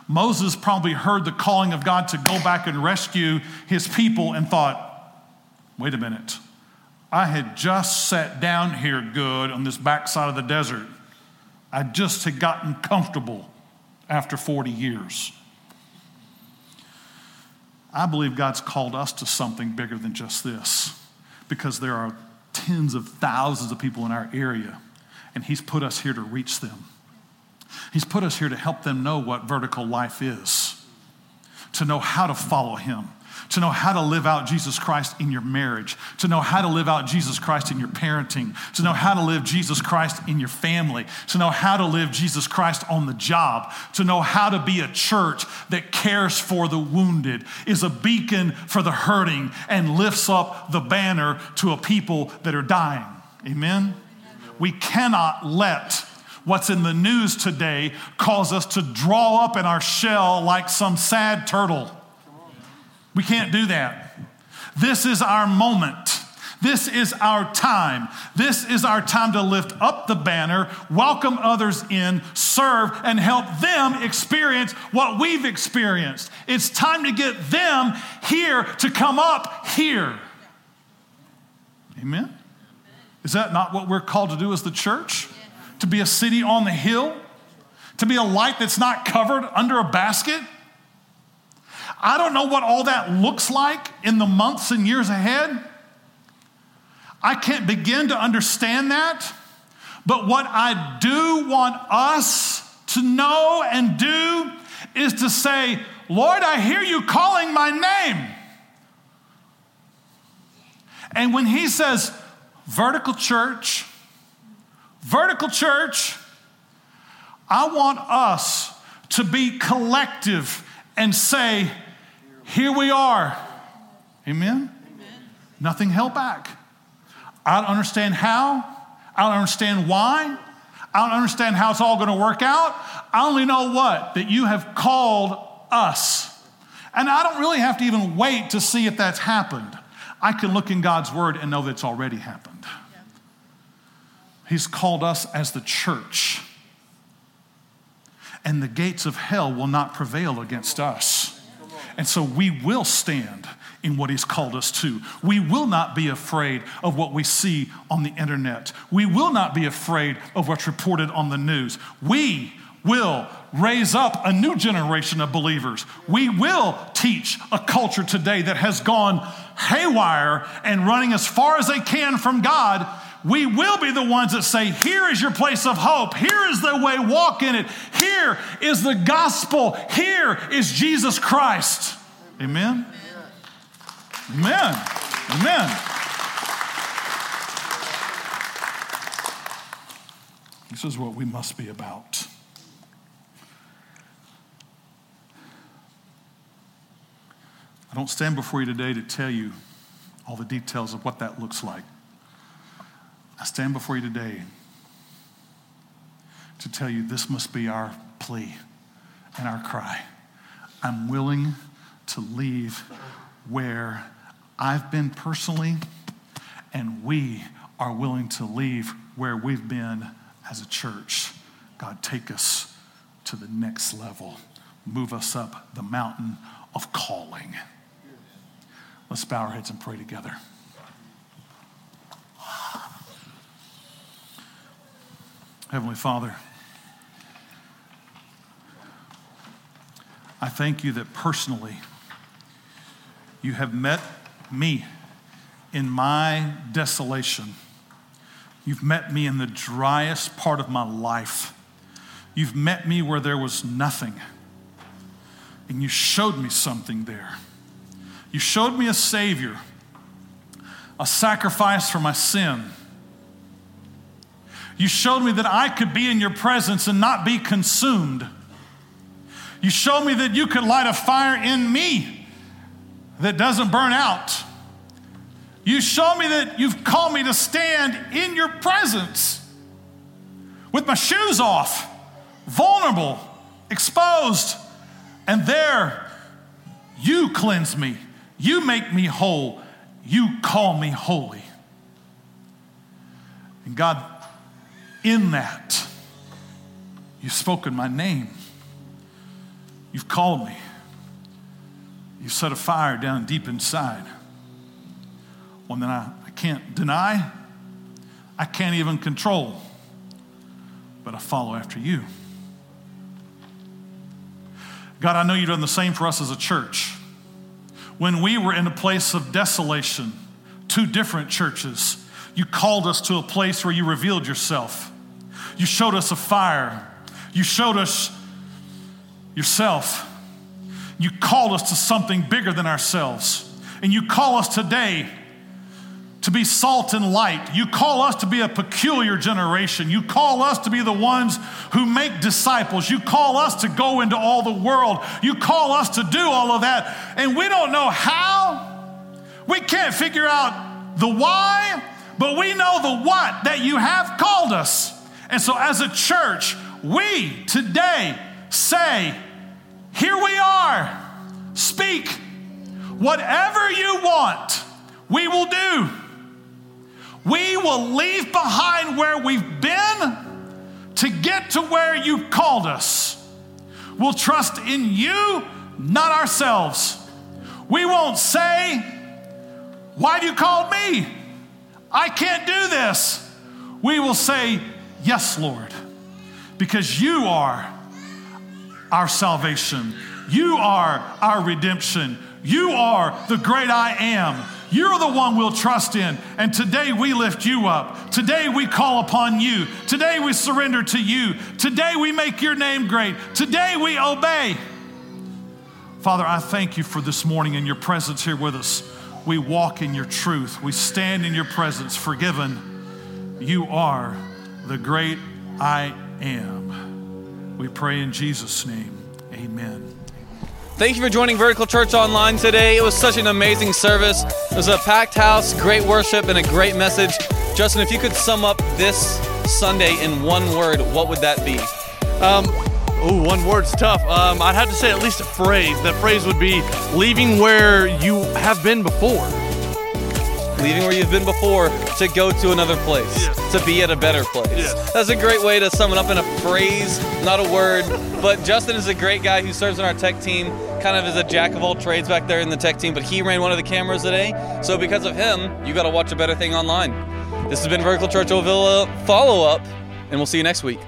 Moses probably heard the calling of God to go back and rescue his people and thought, wait a minute, I had just sat down here good on this backside of the desert. I just had gotten comfortable after 40 years. I believe God's called us to something bigger than just this because there are tens of thousands of people in our area, and He's put us here to reach them. He's put us here to help them know what vertical life is, to know how to follow Him, to know how to live out Jesus Christ in your marriage, to know how to live out Jesus Christ in your parenting, to know how to live Jesus Christ in your family, to know how to live Jesus Christ on the job, to know how to be a church that cares for the wounded, is a beacon for the hurting, and lifts up the banner to a people that are dying. Amen? We cannot let what's in the news today cause us to draw up in our shell like some sad turtle we can't do that. This is our moment. This is our time. This is our time to lift up the banner, welcome others in, serve, and help them experience what we've experienced. It's time to get them here to come up here. Amen? Is that not what we're called to do as the church? To be a city on the hill? To be a light that's not covered under a basket? I don't know what all that looks like in the months and years ahead. I can't begin to understand that. But what I do want us to know and do is to say, Lord, I hear you calling my name. And when he says vertical church, vertical church, I want us to be collective and say, here we are. Amen? Amen? Nothing held back. I don't understand how. I don't understand why. I don't understand how it's all going to work out. I only know what? That you have called us. And I don't really have to even wait to see if that's happened. I can look in God's word and know that it's already happened. He's called us as the church. And the gates of hell will not prevail against us. And so we will stand in what He's called us to. We will not be afraid of what we see on the internet. We will not be afraid of what's reported on the news. We will raise up a new generation of believers. We will teach a culture today that has gone haywire and running as far as they can from God we will be the ones that say, Here is your place of hope. Here is the way, walk in it. Here is the gospel. Here is Jesus Christ. Amen. Amen. Amen. This is what we must be about. I don't stand before you today to tell you all the details of what that looks like. I stand before you today to tell you this must be our plea and our cry. I'm willing to leave where I've been personally, and we are willing to leave where we've been as a church. God, take us to the next level. Move us up the mountain of calling. Let's bow our heads and pray together. Heavenly Father, I thank you that personally you have met me in my desolation. You've met me in the driest part of my life. You've met me where there was nothing. And you showed me something there. You showed me a Savior, a sacrifice for my sin. You showed me that I could be in your presence and not be consumed. You showed me that you could light a fire in me that doesn't burn out. You showed me that you've called me to stand in your presence with my shoes off, vulnerable, exposed, and there you cleanse me. You make me whole. You call me holy. And God, in that, you've spoken my name. You've called me. You've set a fire down deep inside. One that I, I can't deny, I can't even control, but I follow after you. God, I know you've done the same for us as a church when we were in a place of desolation, two different churches, you called us to a place where you revealed yourself. You showed us a fire. You showed us yourself. You called us to something bigger than ourselves. And you call us today to be salt and light. You call us to be a peculiar generation. You call us to be the ones who make disciples. You call us to go into all the world. You call us to do all of that. And we don't know how. We can't figure out the why, but we know the what that you have called us. And so, as a church, we today say, Here we are. Speak. Whatever you want, we will do. We will leave behind where we've been to get to where you've called us. We'll trust in you, not ourselves. We won't say, Why do you call me? I can't do this. We will say, Yes, Lord, because you are our salvation. You are our redemption. You are the great I am. You're the one we'll trust in. And today we lift you up. Today we call upon you. Today we surrender to you. Today we make your name great. Today we obey. Father, I thank you for this morning and your presence here with us. We walk in your truth. We stand in your presence, forgiven. You are the great I am. We pray in Jesus' name. Amen. Thank you for joining Vertical Church Online today. It was such an amazing service. It was a packed house, great worship, and a great message. Justin, if you could sum up this Sunday in one word, what would that be? Um, oh, one word's tough. Um, I'd have to say at least a phrase. That phrase would be leaving where you have been before. Leaving where you've been before to go to another place, to be at a better place. That's a great way to sum it up in a phrase, not a word. But Justin is a great guy who serves on our tech team, kind of is a jack of all trades back there in the tech team, but he ran one of the cameras today. So because of him, you got to watch a better thing online. This has been Vertical Church Ovilla uh, follow up, and we'll see you next week.